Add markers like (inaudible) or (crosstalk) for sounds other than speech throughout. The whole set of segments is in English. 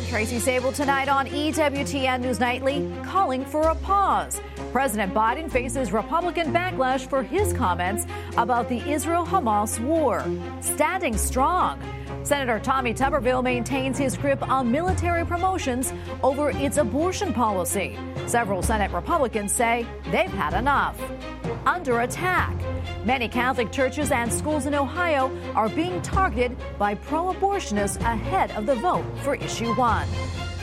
I'm Tracy Sabol tonight on EWTN News Nightly, calling for a pause. President Biden faces Republican backlash for his comments about the Israel Hamas war. Standing strong. Senator Tommy Tuberville maintains his grip on military promotions over its abortion policy. Several Senate Republicans say they've had enough. Under attack. Many Catholic churches and schools in Ohio are being targeted by pro abortionists ahead of the vote for Issue 1.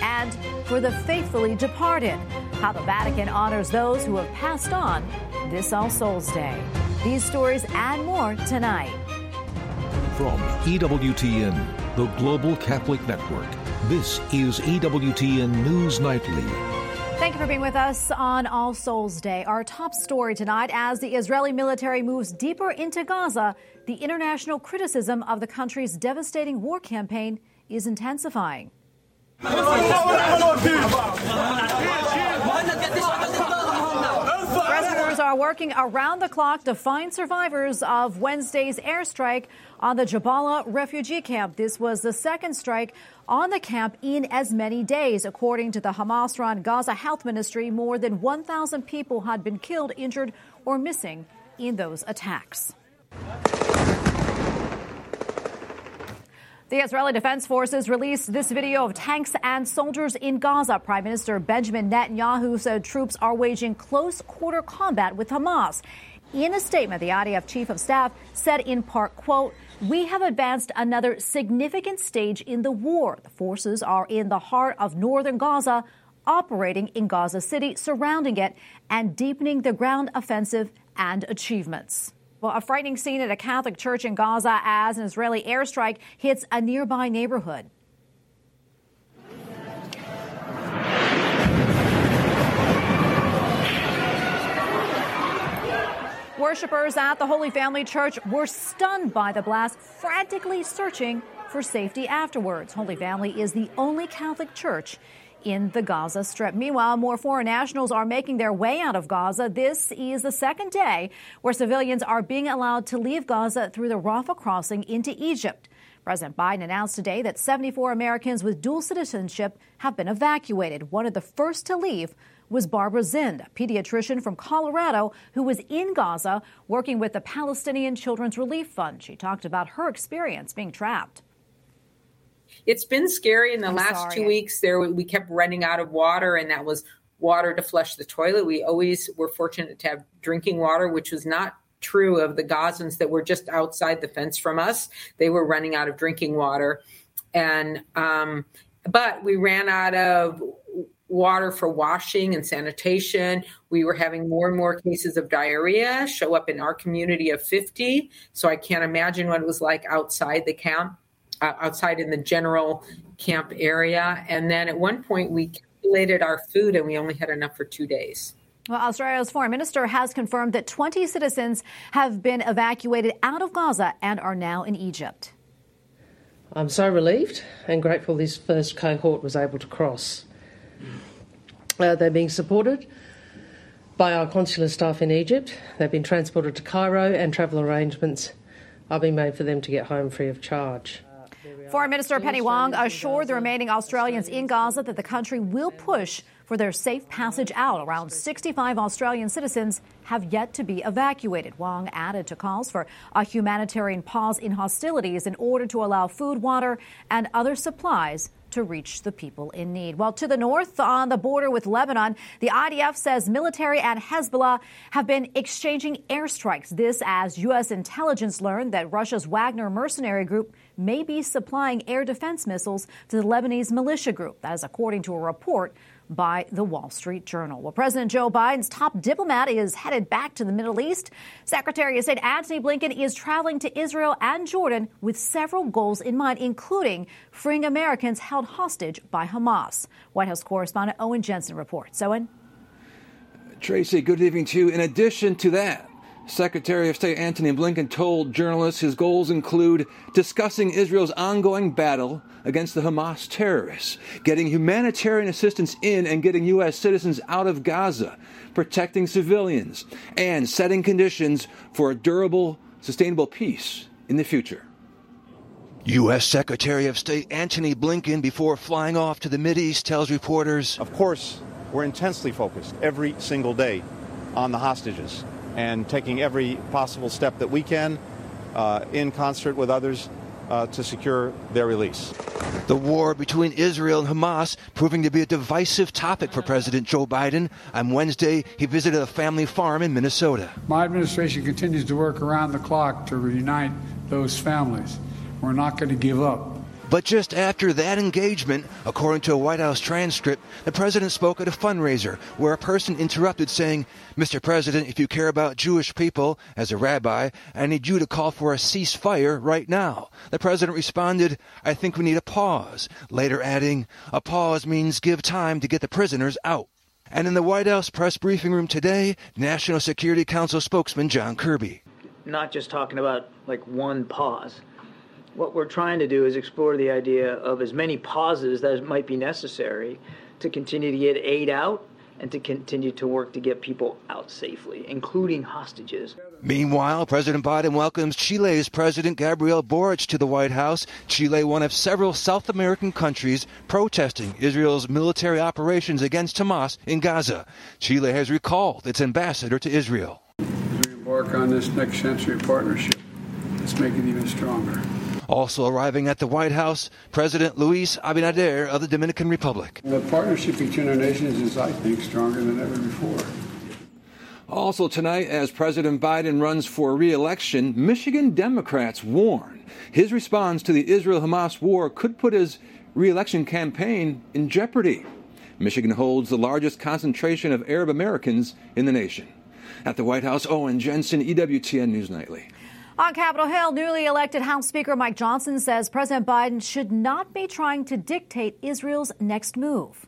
And for the faithfully departed, how the Vatican honors those who have passed on this All Souls Day. These stories and more tonight. From EWTN, the Global Catholic Network, this is EWTN News Nightly. Thank you for being with us on All Souls Day. Our top story tonight as the Israeli military moves deeper into Gaza, the international criticism of the country's devastating war campaign is intensifying. Are working around the clock to find survivors of Wednesday's airstrike on the Jabalia refugee camp. This was the second strike on the camp in as many days. According to the Hamas run Gaza Health Ministry, more than 1,000 people had been killed, injured, or missing in those attacks. The Israeli Defense Forces released this video of tanks and soldiers in Gaza. Prime Minister Benjamin Netanyahu said troops are waging close quarter combat with Hamas. In a statement, the IDF chief of staff said in part, quote, we have advanced another significant stage in the war. The forces are in the heart of northern Gaza, operating in Gaza City, surrounding it, and deepening the ground offensive and achievements. Well, a frightening scene at a Catholic church in Gaza as an Israeli airstrike hits a nearby neighborhood. Worshippers at the Holy Family Church were stunned by the blast, frantically searching for safety afterwards. Holy Family is the only Catholic church in the Gaza Strip. Meanwhile, more foreign nationals are making their way out of Gaza. This is the second day where civilians are being allowed to leave Gaza through the Rafah crossing into Egypt. President Biden announced today that 74 Americans with dual citizenship have been evacuated. One of the first to leave was Barbara Zind, a pediatrician from Colorado who was in Gaza working with the Palestinian Children's Relief Fund. She talked about her experience being trapped it's been scary in the I'm last sorry. two weeks. There we kept running out of water, and that was water to flush the toilet. We always were fortunate to have drinking water, which was not true of the Gazans that were just outside the fence from us. They were running out of drinking water, and um, but we ran out of water for washing and sanitation. We were having more and more cases of diarrhea show up in our community of 50. So I can't imagine what it was like outside the camp outside in the general camp area. And then at one point, we calculated our food and we only had enough for two days. Well, Australia's foreign minister has confirmed that 20 citizens have been evacuated out of Gaza and are now in Egypt. I'm so relieved and grateful this first cohort was able to cross. Uh, they're being supported by our consular staff in Egypt. They've been transported to Cairo, and travel arrangements are being made for them to get home free of charge. Foreign Minister Penny Wong assured the remaining Australians in Gaza that the country will push for their safe passage out. Around 65 Australian citizens have yet to be evacuated. Wong added to calls for a humanitarian pause in hostilities in order to allow food, water, and other supplies to reach the people in need. Well, to the north on the border with Lebanon, the IDF says military and Hezbollah have been exchanging airstrikes. This as U.S. intelligence learned that Russia's Wagner mercenary group may be supplying air defense missiles to the Lebanese militia group. That is according to a report by the Wall Street Journal. Well, President Joe Biden's top diplomat is headed back to the Middle East. Secretary of State Antony Blinken is traveling to Israel and Jordan with several goals in mind, including freeing Americans held hostage by Hamas. White House correspondent Owen Jensen reports. Owen? Tracy, good evening to you. In addition to that, Secretary of State Antony Blinken told journalists his goals include discussing Israel's ongoing battle against the Hamas terrorists, getting humanitarian assistance in and getting U.S. citizens out of Gaza, protecting civilians, and setting conditions for a durable, sustainable peace in the future. U.S. Secretary of State Antony Blinken, before flying off to the Mideast, tells reporters Of course, we're intensely focused every single day on the hostages and taking every possible step that we can uh, in concert with others uh, to secure their release. The war between Israel and Hamas proving to be a divisive topic for President Joe Biden. On Wednesday, he visited a family farm in Minnesota. My administration continues to work around the clock to reunite those families. We're not going to give up. But just after that engagement, according to a White House transcript, the president spoke at a fundraiser where a person interrupted saying, Mr. President, if you care about Jewish people, as a rabbi, I need you to call for a ceasefire right now. The president responded, I think we need a pause, later adding, a pause means give time to get the prisoners out. And in the White House press briefing room today, National Security Council spokesman John Kirby. Not just talking about like one pause what we're trying to do is explore the idea of as many pauses as might be necessary to continue to get aid out and to continue to work to get people out safely, including hostages. Meanwhile, President Biden welcomes Chile's President Gabriel Boric to the White House. Chile, one of several South American countries protesting Israel's military operations against Hamas in Gaza. Chile has recalled its ambassador to Israel. As we embark on this next century partnership, let's make it even stronger. Also arriving at the White House, President Luis Abinader of the Dominican Republic. The partnership between our nations is, I think, stronger than ever before. Also tonight, as President Biden runs for re-election, Michigan Democrats warn his response to the Israel-Hamas war could put his re-election campaign in jeopardy. Michigan holds the largest concentration of Arab Americans in the nation. At the White House, Owen Jensen, EWTN News Nightly. On Capitol Hill, newly elected House Speaker Mike Johnson says President Biden should not be trying to dictate Israel's next move.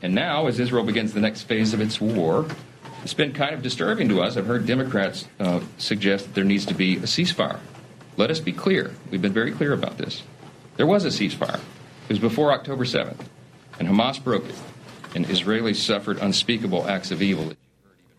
And now, as Israel begins the next phase of its war, it's been kind of disturbing to us. I've heard Democrats uh, suggest that there needs to be a ceasefire. Let us be clear. We've been very clear about this. There was a ceasefire. It was before October 7th, and Hamas broke it, and Israelis suffered unspeakable acts of evil.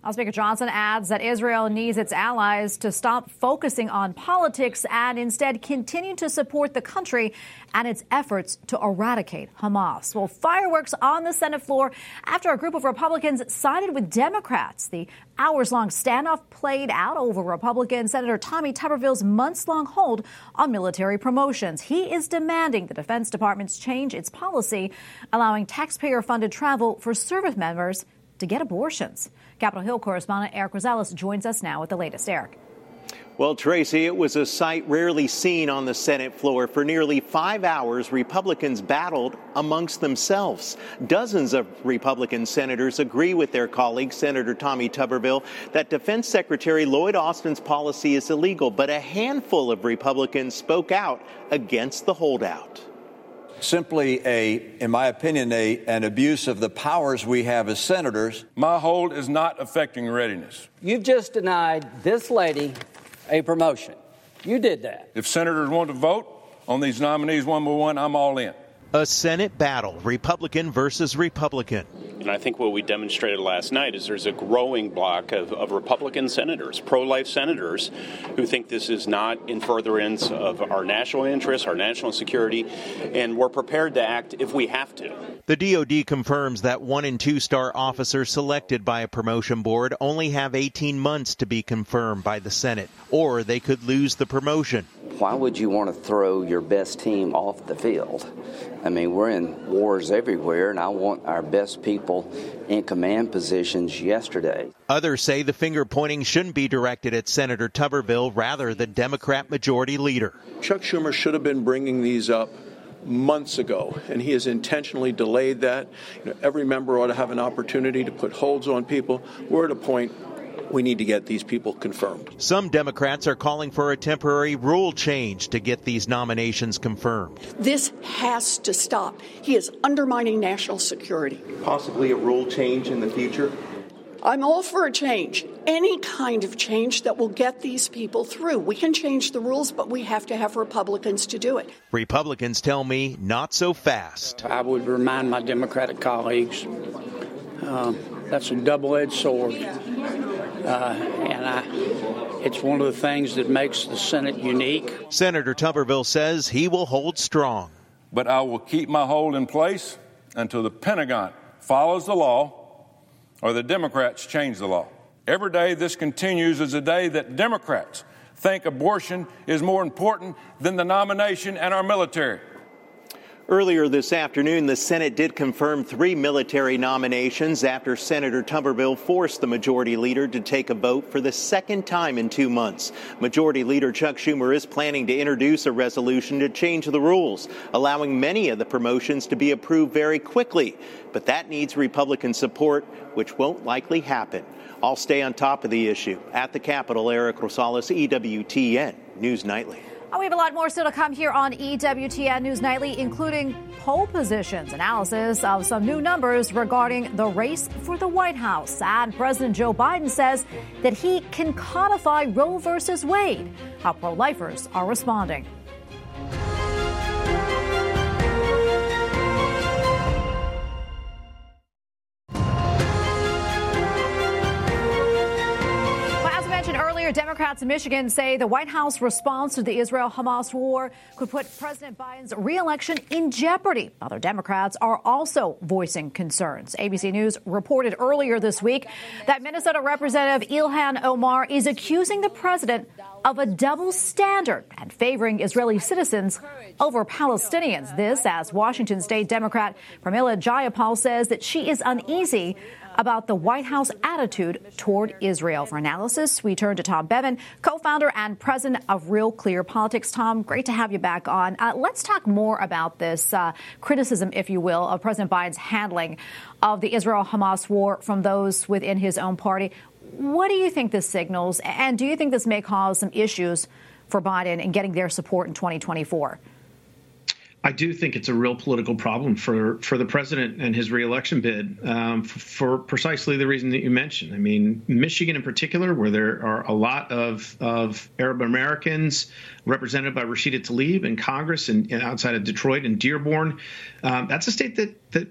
House Speaker Johnson adds that Israel needs its allies to stop focusing on politics and instead continue to support the country and its efforts to eradicate Hamas. Well, fireworks on the Senate floor after a group of Republicans sided with Democrats. The hours long standoff played out over Republican Senator Tommy Tuberville's months long hold on military promotions. He is demanding the Defense Department's change its policy, allowing taxpayer funded travel for service members to get abortions. Capitol Hill correspondent Eric Rosales joins us now with the latest. Eric. Well, Tracy, it was a sight rarely seen on the Senate floor. For nearly five hours, Republicans battled amongst themselves. Dozens of Republican senators agree with their colleague, Senator Tommy Tuberville, that Defense Secretary Lloyd Austin's policy is illegal, but a handful of Republicans spoke out against the holdout simply a, in my opinion, a, an abuse of the powers we have as senators. My hold is not affecting readiness. You've just denied this lady a promotion. You did that. If senators want to vote on these nominees one by one, I'm all in. A Senate battle, Republican versus Republican. And I think what we demonstrated last night is there's a growing block of, of Republican senators, pro life senators, who think this is not in furtherance of our national interests, our national security, and we're prepared to act if we have to. The DoD confirms that one and two star officers selected by a promotion board only have 18 months to be confirmed by the Senate, or they could lose the promotion. Why would you want to throw your best team off the field? I mean, we're in wars everywhere, and I want our best people in command positions yesterday. Others say the finger pointing shouldn't be directed at Senator Tuberville, rather the Democrat majority leader. Chuck Schumer should have been bringing these up months ago, and he has intentionally delayed that. You know, every member ought to have an opportunity to put holds on people. We're at a point we need to get these people confirmed. Some Democrats are calling for a temporary rule change to get these nominations confirmed. This has to stop. He is undermining national security. Possibly a rule change in the future? I'm all for a change, any kind of change that will get these people through. We can change the rules, but we have to have Republicans to do it. Republicans tell me not so fast. I would remind my Democratic colleagues uh, that's a double edged sword. Uh, and I It's one of the things that makes the Senate unique. Senator Tuberville says he will hold strong. But I will keep my hold in place until the Pentagon follows the law or the Democrats change the law. Every day this continues is a day that Democrats think abortion is more important than the nomination and our military. Earlier this afternoon, the Senate did confirm three military nominations after Senator Tuberville forced the majority leader to take a vote for the second time in two months. Majority Leader Chuck Schumer is planning to introduce a resolution to change the rules, allowing many of the promotions to be approved very quickly. But that needs Republican support, which won't likely happen. I'll stay on top of the issue. At the Capitol, Eric Rosales, EWTN News Nightly. Oh, we have a lot more still to come here on EWTN News Nightly, including poll positions, analysis of some new numbers regarding the race for the White House. And President Joe Biden says that he can codify Roe versus Wade. How pro lifers are responding. Democrats in Michigan say the White House response to the Israel Hamas war could put President Biden's reelection in jeopardy. Other Democrats are also voicing concerns. ABC News reported earlier this week that Minnesota Representative Ilhan Omar is accusing the president of a double standard and favoring Israeli citizens over Palestinians. This, as Washington State Democrat Pramila Jayapal says that she is uneasy about the White House attitude toward Israel. For analysis, we turn to Tom Bevan, co founder and president of Real Clear Politics. Tom, great to have you back on. Uh, let's talk more about this uh, criticism, if you will, of President Biden's handling of the Israel Hamas war from those within his own party. What do you think this signals? And do you think this may cause some issues for Biden in getting their support in 2024? I do think it's a real political problem for, for the president and his reelection bid um, for, for, precisely the reason that you mentioned. I mean, Michigan in particular, where there are a lot of, of Arab Americans represented by Rashida Tlaib in Congress and, and outside of Detroit and Dearborn, um, that's a state that, that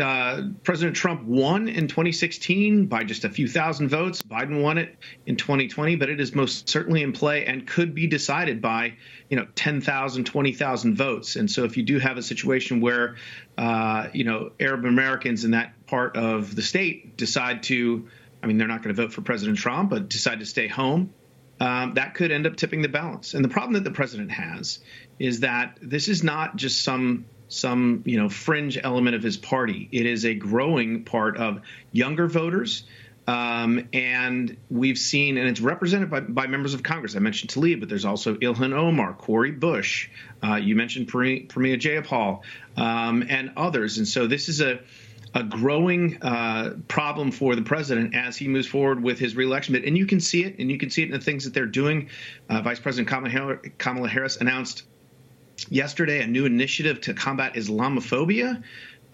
uh, President Trump won in 2016 by just a few thousand votes. Biden won it in 2020, but it is most certainly in play and could be decided by, you know, 10,000, 20,000 votes. And so if you do have a situation where, uh, you know, Arab Americans in that part of the state decide to, I mean, they're not going to vote for President Trump, but decide to stay home, um, that could end up tipping the balance. And the problem that the president has is that this is not just some some you know fringe element of his party. It is a growing part of younger voters. Um, and we've seen, and it's represented by, by, members of Congress. I mentioned Tlaib, but there's also Ilhan Omar, Cori Bush. Uh, you mentioned Pramila Jayapal um, and others. And so this is a a growing uh, problem for the president as he moves forward with his reelection bid. And you can see it, and you can see it in the things that they're doing. Uh, Vice President Kamala Harris announced yesterday a new initiative to combat Islamophobia.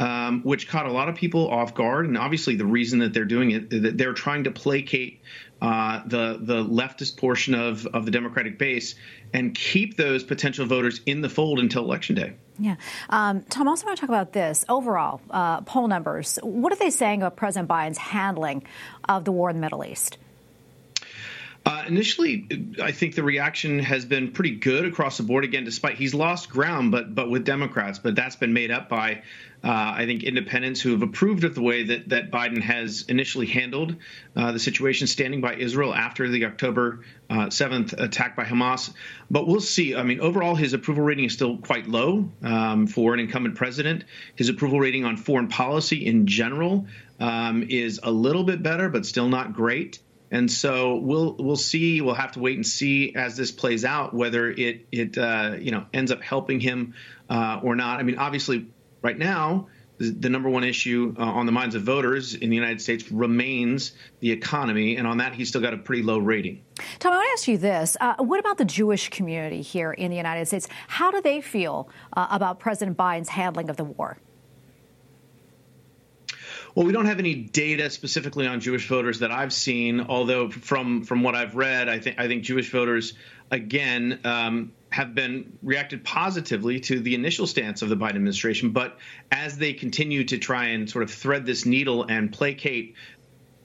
Um, which caught a lot of people off guard, and obviously the reason that they're doing it, that they're trying to placate uh, the the leftist portion of of the Democratic base and keep those potential voters in the fold until election day. Yeah, um, Tom. Also, want to talk about this overall uh, poll numbers. What are they saying about President Biden's handling of the war in the Middle East? Uh, initially, I think the reaction has been pretty good across the board. Again, despite he's lost ground, but but with Democrats, but that's been made up by uh, I think independents who have approved of the way that that Biden has initially handled uh, the situation, standing by Israel after the October uh, seventh attack by Hamas. But we'll see. I mean, overall, his approval rating is still quite low um, for an incumbent president. His approval rating on foreign policy in general um, is a little bit better, but still not great. And so we'll we'll see. We'll have to wait and see as this plays out whether it it uh, you know ends up helping him uh, or not. I mean, obviously, right now the, the number one issue uh, on the minds of voters in the United States remains the economy, and on that he's still got a pretty low rating. Tom, I want to ask you this: uh, What about the Jewish community here in the United States? How do they feel uh, about President Biden's handling of the war? Well, we don't have any data specifically on Jewish voters that I've seen. Although from from what I've read, I think I think Jewish voters again um, have been reacted positively to the initial stance of the Biden administration. But as they continue to try and sort of thread this needle and placate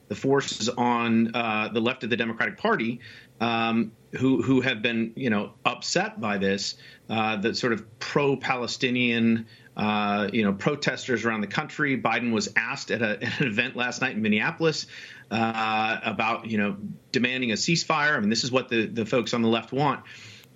the forces on uh, the left of the Democratic Party um, who who have been you know upset by this, uh, the sort of pro-Palestinian uh, you know protesters around the country. Biden was asked at, a, (laughs) at an event last night in Minneapolis uh, about you know demanding a ceasefire. I mean, this is what the the folks on the left want.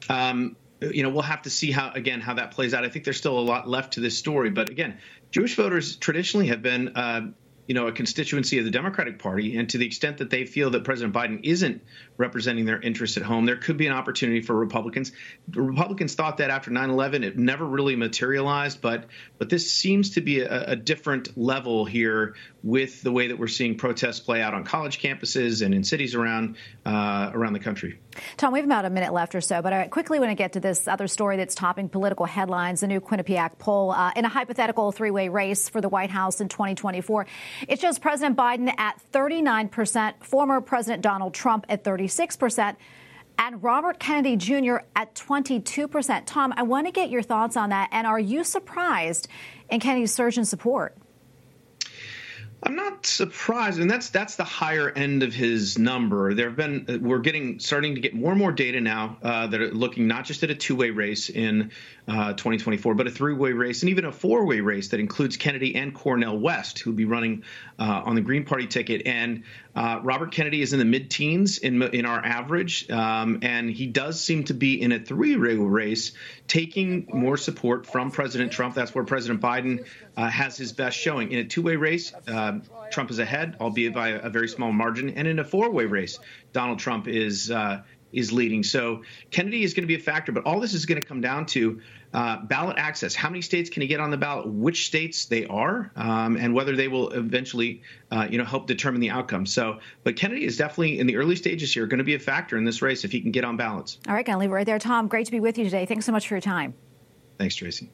Um, you know, we'll have to see how again how that plays out. I think there's still a lot left to this story, but again, Jewish voters traditionally have been uh, you know, a constituency of the Democratic Party, and to the extent that they feel that President Biden isn't representing their interests at home, there could be an opportunity for Republicans. The Republicans thought that after 9/11, it never really materialized, but but this seems to be a, a different level here with the way that we're seeing protests play out on college campuses and in cities around uh, around the country. Tom, we have about a minute left or so, but I quickly want to get to this other story that's topping political headlines. The new Quinnipiac poll uh, in a hypothetical three-way race for the White House in 2024. It shows President Biden at 39 percent, former President Donald Trump at 36 percent and Robert Kennedy Jr. at 22%. Tom, I want to get your thoughts on that. And are you surprised in Kennedy's surge in support? I'm not surprised, and that's that's the higher end of his number. There have been we're getting starting to get more and more data now uh, that are looking not just at a two way race in uh, 2024, but a three way race and even a four way race that includes Kennedy and Cornel West, who'll be running uh, on the Green Party ticket. And uh, Robert Kennedy is in the mid teens in in our average, um, and he does seem to be in a three way race, taking more support from President Trump. That's where President Biden uh, has his best showing. In a two way race, uh, Trump is ahead, albeit by a, very small margin. And in a four way race, Donald Trump is. Uh, is leading. So Kennedy is going to be a factor, but all this is going to come down to uh, ballot access. How many states can he get on the ballot? Which states they are, um, and whether they will eventually, uh, you know, help determine the outcome. So, but Kennedy is definitely in the early stages here going to be a factor in this race if he can get on ballots. All right, going to leave it right there, Tom. Great to be with you today. Thanks so much for your time. Thanks, Tracy.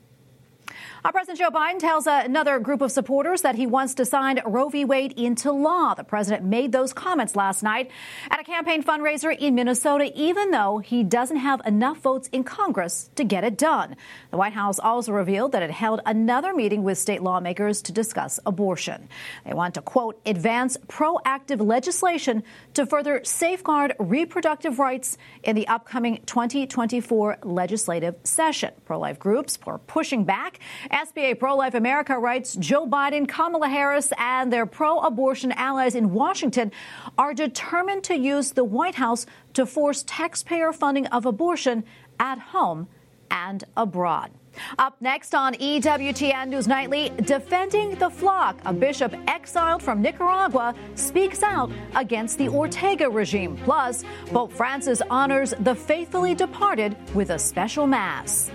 Our President Joe Biden tells another group of supporters that he wants to sign Roe v. Wade into law. The president made those comments last night at a campaign fundraiser in Minnesota, even though he doesn't have enough votes in Congress to get it done. The White House also revealed that it held another meeting with state lawmakers to discuss abortion. They want to, quote, advance proactive legislation to further safeguard reproductive rights in the upcoming 2024 legislative session. Pro life groups are pushing back SBA Pro Life America writes Joe Biden, Kamala Harris, and their pro abortion allies in Washington are determined to use the White House to force taxpayer funding of abortion at home and abroad. Up next on EWTN News Nightly, defending the flock, a bishop exiled from Nicaragua speaks out against the Ortega regime. Plus, Pope Francis honors the faithfully departed with a special mass.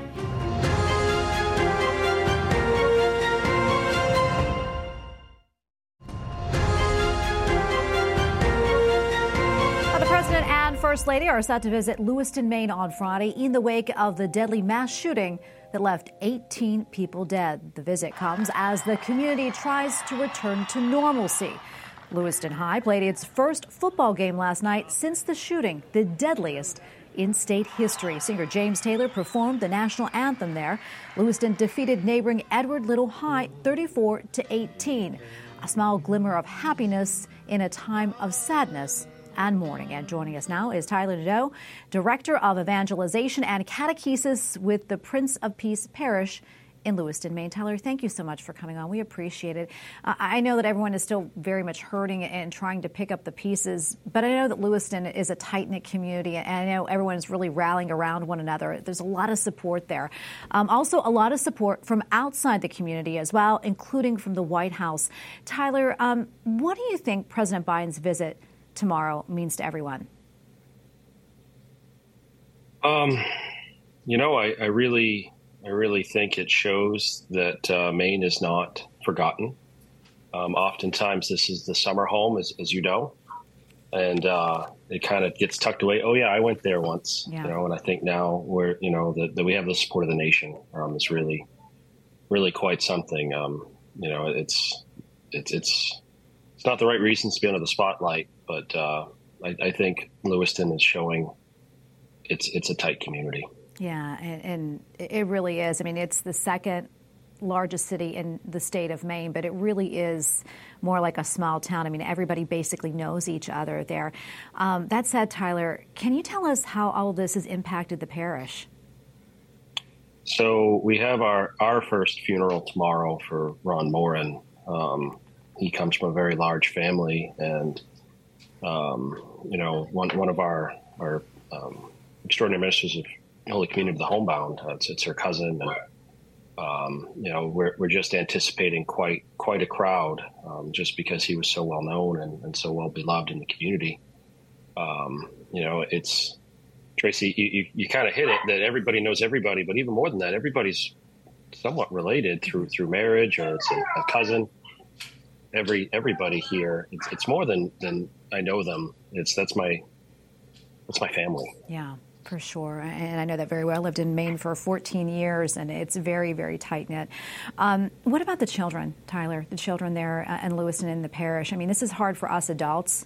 First Lady are set to visit Lewiston, Maine on Friday in the wake of the deadly mass shooting that left 18 people dead. The visit comes as the community tries to return to normalcy. Lewiston High played its first football game last night since the shooting, the deadliest in state history. Singer James Taylor performed the national anthem there. Lewiston defeated neighboring Edward Little High 34 to 18. A small glimmer of happiness in a time of sadness and mourning. And joining us now is Tyler Nadeau, Director of Evangelization and Catechesis with the Prince of Peace Parish in Lewiston, Maine. Tyler, thank you so much for coming on. We appreciate it. Uh, I know that everyone is still very much hurting and trying to pick up the pieces, but I know that Lewiston is a tight knit community, and I know everyone is really rallying around one another. There's a lot of support there. Um, also, a lot of support from outside the community as well, including from the White House. Tyler, um, what do you think President Biden's visit tomorrow means to everyone? Um, you know, I, I really, I really think it shows that uh, Maine is not forgotten. Um, oftentimes, this is the summer home, as, as you know, and uh, it kind of gets tucked away. Oh yeah, I went there once, yeah. you know. And I think now we're, you know, that, that we have the support of the nation um, is really, really quite something. Um, you know, it's, it's, it's, it's not the right reasons to be under the spotlight, but uh, I, I, think Lewiston is showing it's it's a tight community. Yeah, and, and, it really is. I mean, it's the second largest city in the state of Maine, but it really is more like a small town. I mean, everybody basically knows each other there. Um, that said, Tyler, can you tell us how all of this has impacted the parish? So we have our, our first funeral tomorrow for Ron Morin. Um, he comes from a very large family, and um, you know, one one of our our um, extraordinary ministers of Holy Communion of the Homebound. Uh, it's, it's her cousin, and um, you know, we're we're just anticipating quite quite a crowd, um, just because he was so well known and, and so well beloved in the community. Um, you know, it's Tracy. You, you, you kind of hit it that everybody knows everybody, but even more than that, everybody's somewhat related through through marriage or it's a, a cousin every everybody here. It's, it's more than than I know them. It's that's my that's my family. Yeah. For sure. And I know that very well. I lived in Maine for 14 years, and it's very, very tight knit. Um, what about the children, Tyler? The children there uh, in Lewiston in the parish? I mean, this is hard for us adults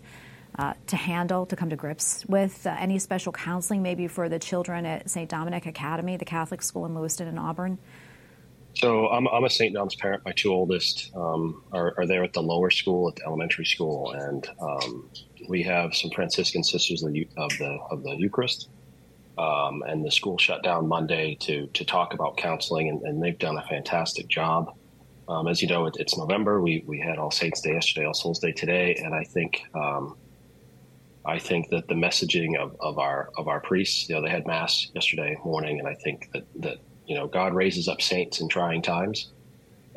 uh, to handle, to come to grips with. Uh, any special counseling maybe for the children at St. Dominic Academy, the Catholic school in Lewiston and Auburn? So I'm, I'm a St. Dom's parent. My two oldest um, are, are, there at the lower school, at the elementary school, and um, we have some Franciscan sisters of the of the, of the Eucharist. Um, and the school shut down Monday to to talk about counseling, and, and they've done a fantastic job. Um, as you know, it, it's November. We we had All Saints Day yesterday, All Souls Day today, and I think um, I think that the messaging of, of our of our priests, you know, they had mass yesterday morning, and I think that that you know, God raises up saints in trying times,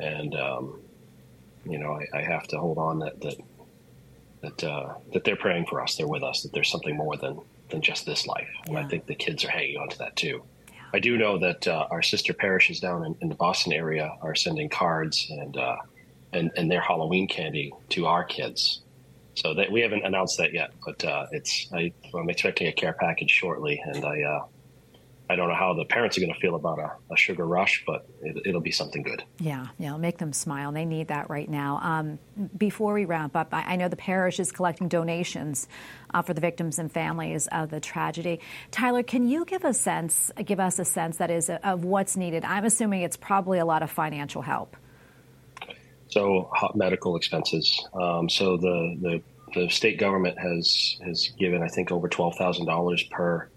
and um, you know, I, I, have to hold on that that that uh, that they're praying for us. They're with us. That there's something more than than just this life. And I think the kids are hanging on to that too. Yeah. I do know that uh, our sister parishes down in, in, the Boston area are sending cards and uh, and and their Halloween candy to our kids. So that we haven't announced that yet, but uh, it's I, am expecting a care package shortly, and I uh, I don't know how the parents are going to feel about a, a sugar rush, but it, will be something good. Yeah, yeah, make them smile. They need that right now. Um, before we wrap up, I, I, know the parish is collecting donations uh, for the victims and families of the tragedy. Tyler, can you give a sense, give us a sense that is of what's needed? I'm assuming it's probably a lot of financial help. So medical expenses. Um, so the, the the state government has has given I think over twelve thousand dollars per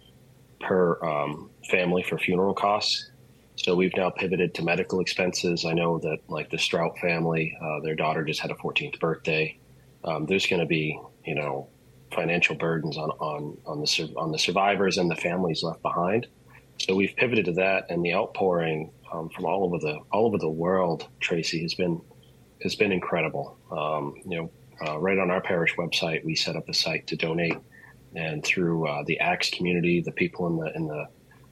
per um, family for funeral costs. So we've now pivoted to medical expenses. I know that like the Strout family, uh, their daughter just had a 14th birthday. Um, there's going to be, you know, financial burdens on, on, on the, on the survivors and the families left behind. So we've pivoted to that and the outpouring um, from all over the, all over the world, Tracy has been, has been incredible. Um, you know, uh, right on our parish website, we set up a site to donate and through uh, the Acts community, the people in the, in the,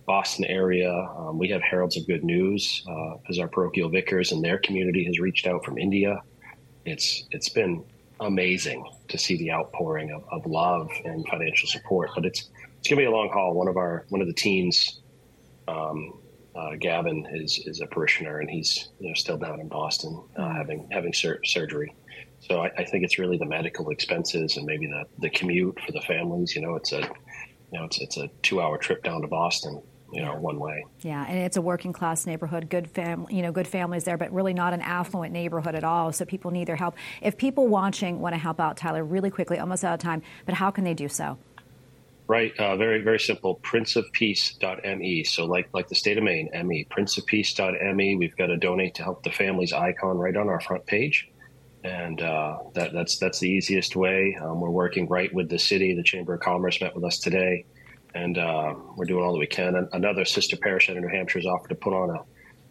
Boston area. Um, we have Heralds of Good News uh, as our parochial vicars, and their community has reached out from India. It's it's been amazing to see the outpouring of, of love and financial support, but it's it's gonna be a long haul. One of our one of the teens, um, uh, Gavin, is is a parishioner, and he's you know still down in Boston uh, having having sur- surgery. So I, I think it's really the medical expenses and maybe the the commute for the families. You know, it's a you know, it's it's a two hour trip down to Boston you know, one way. Yeah, and it's a working class neighborhood, good family, you know, good families there, but really not an affluent neighborhood at all. So people need their help. If people watching want to help out, Tyler, really quickly, almost out of time, but how can they do so? Right, uh, very very simple. Princeofpeace.me. So like like the state of Maine, me. Princeofpeace.me. We've got a donate to help the families icon right on our front page and uh, that, that's that's the easiest way. Um, we're working right with the city. The Chamber of Commerce met with us today and uh, we're doing all that we can. And another sister parish in New Hampshire has offered to put on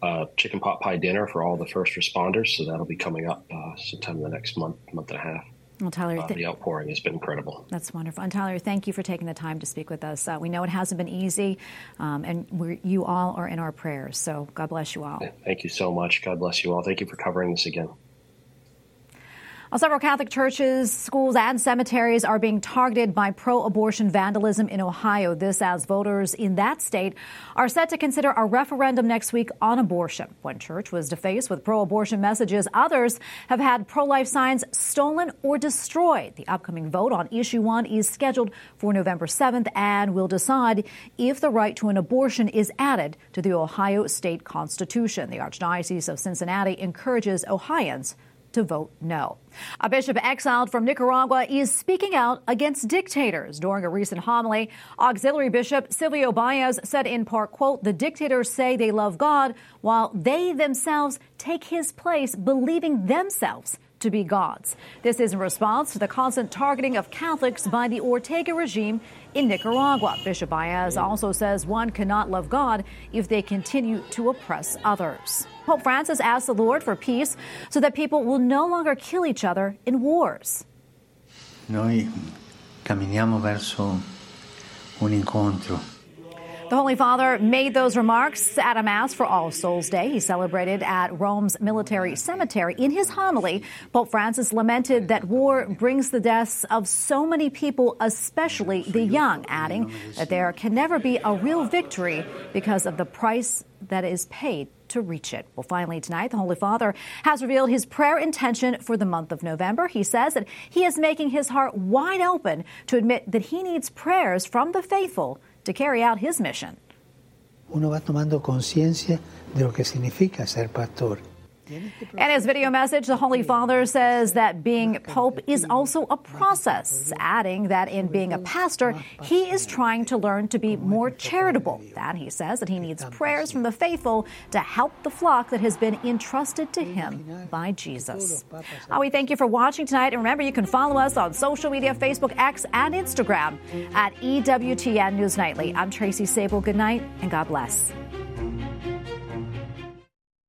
a, a, chicken pot pie dinner for all the first responders, so that'll be coming up uh, sometime in the next month, month and a half. Well, Tyler, uh, the outpouring has been incredible. That's wonderful. And Tyler, thank you for taking the time to speak with us. Uh, we know it hasn't been easy, um, and you all are in our prayers. So God bless you all. Thank you so much. God bless you all. Thank you for covering this again. Well, several Catholic churches, schools, and cemeteries are being targeted by pro abortion vandalism in Ohio. This as voters in that state are set to consider a referendum next week on abortion. One church was defaced with pro abortion messages. Others have had pro life signs stolen or destroyed. The upcoming vote on issue one is scheduled for November 7th and will decide if the right to an abortion is added to the Ohio state constitution. The Archdiocese of Cincinnati encourages Ohioans to vote no. A bishop exiled from Nicaragua is speaking out against dictators. During a recent homily, auxiliary bishop Silvio Baez said in part, quote, the dictators say they love God while they themselves take his place, believing themselves to be gods. This is in response to the constant targeting of Catholics by the Ortega regime in Nicaragua. Bishop Baez also says one cannot love God if they continue to oppress others. Pope Francis asked the Lord for peace so that people will no longer kill each other in wars. Noi camminiamo verso un incontro the Holy Father made those remarks at a Mass for All Souls Day. He celebrated at Rome's military cemetery. In his homily, Pope Francis lamented that war brings the deaths of so many people, especially the young, adding that there can never be a real victory because of the price that is paid to reach it. Well, finally, tonight, the Holy Father has revealed his prayer intention for the month of November. He says that he is making his heart wide open to admit that he needs prayers from the faithful to carry out his mission. Uno va tomando conciencia de lo que significa ser pastor. In his video message, the Holy Father says that being Pope is also a process, adding that in being a pastor, he is trying to learn to be more charitable. That he says that he needs prayers from the faithful to help the flock that has been entrusted to him by Jesus. Uh, we thank you for watching tonight, and remember you can follow us on social media Facebook, X, and Instagram at EWTN News Nightly. I'm Tracy Sabol. Good night, and God bless.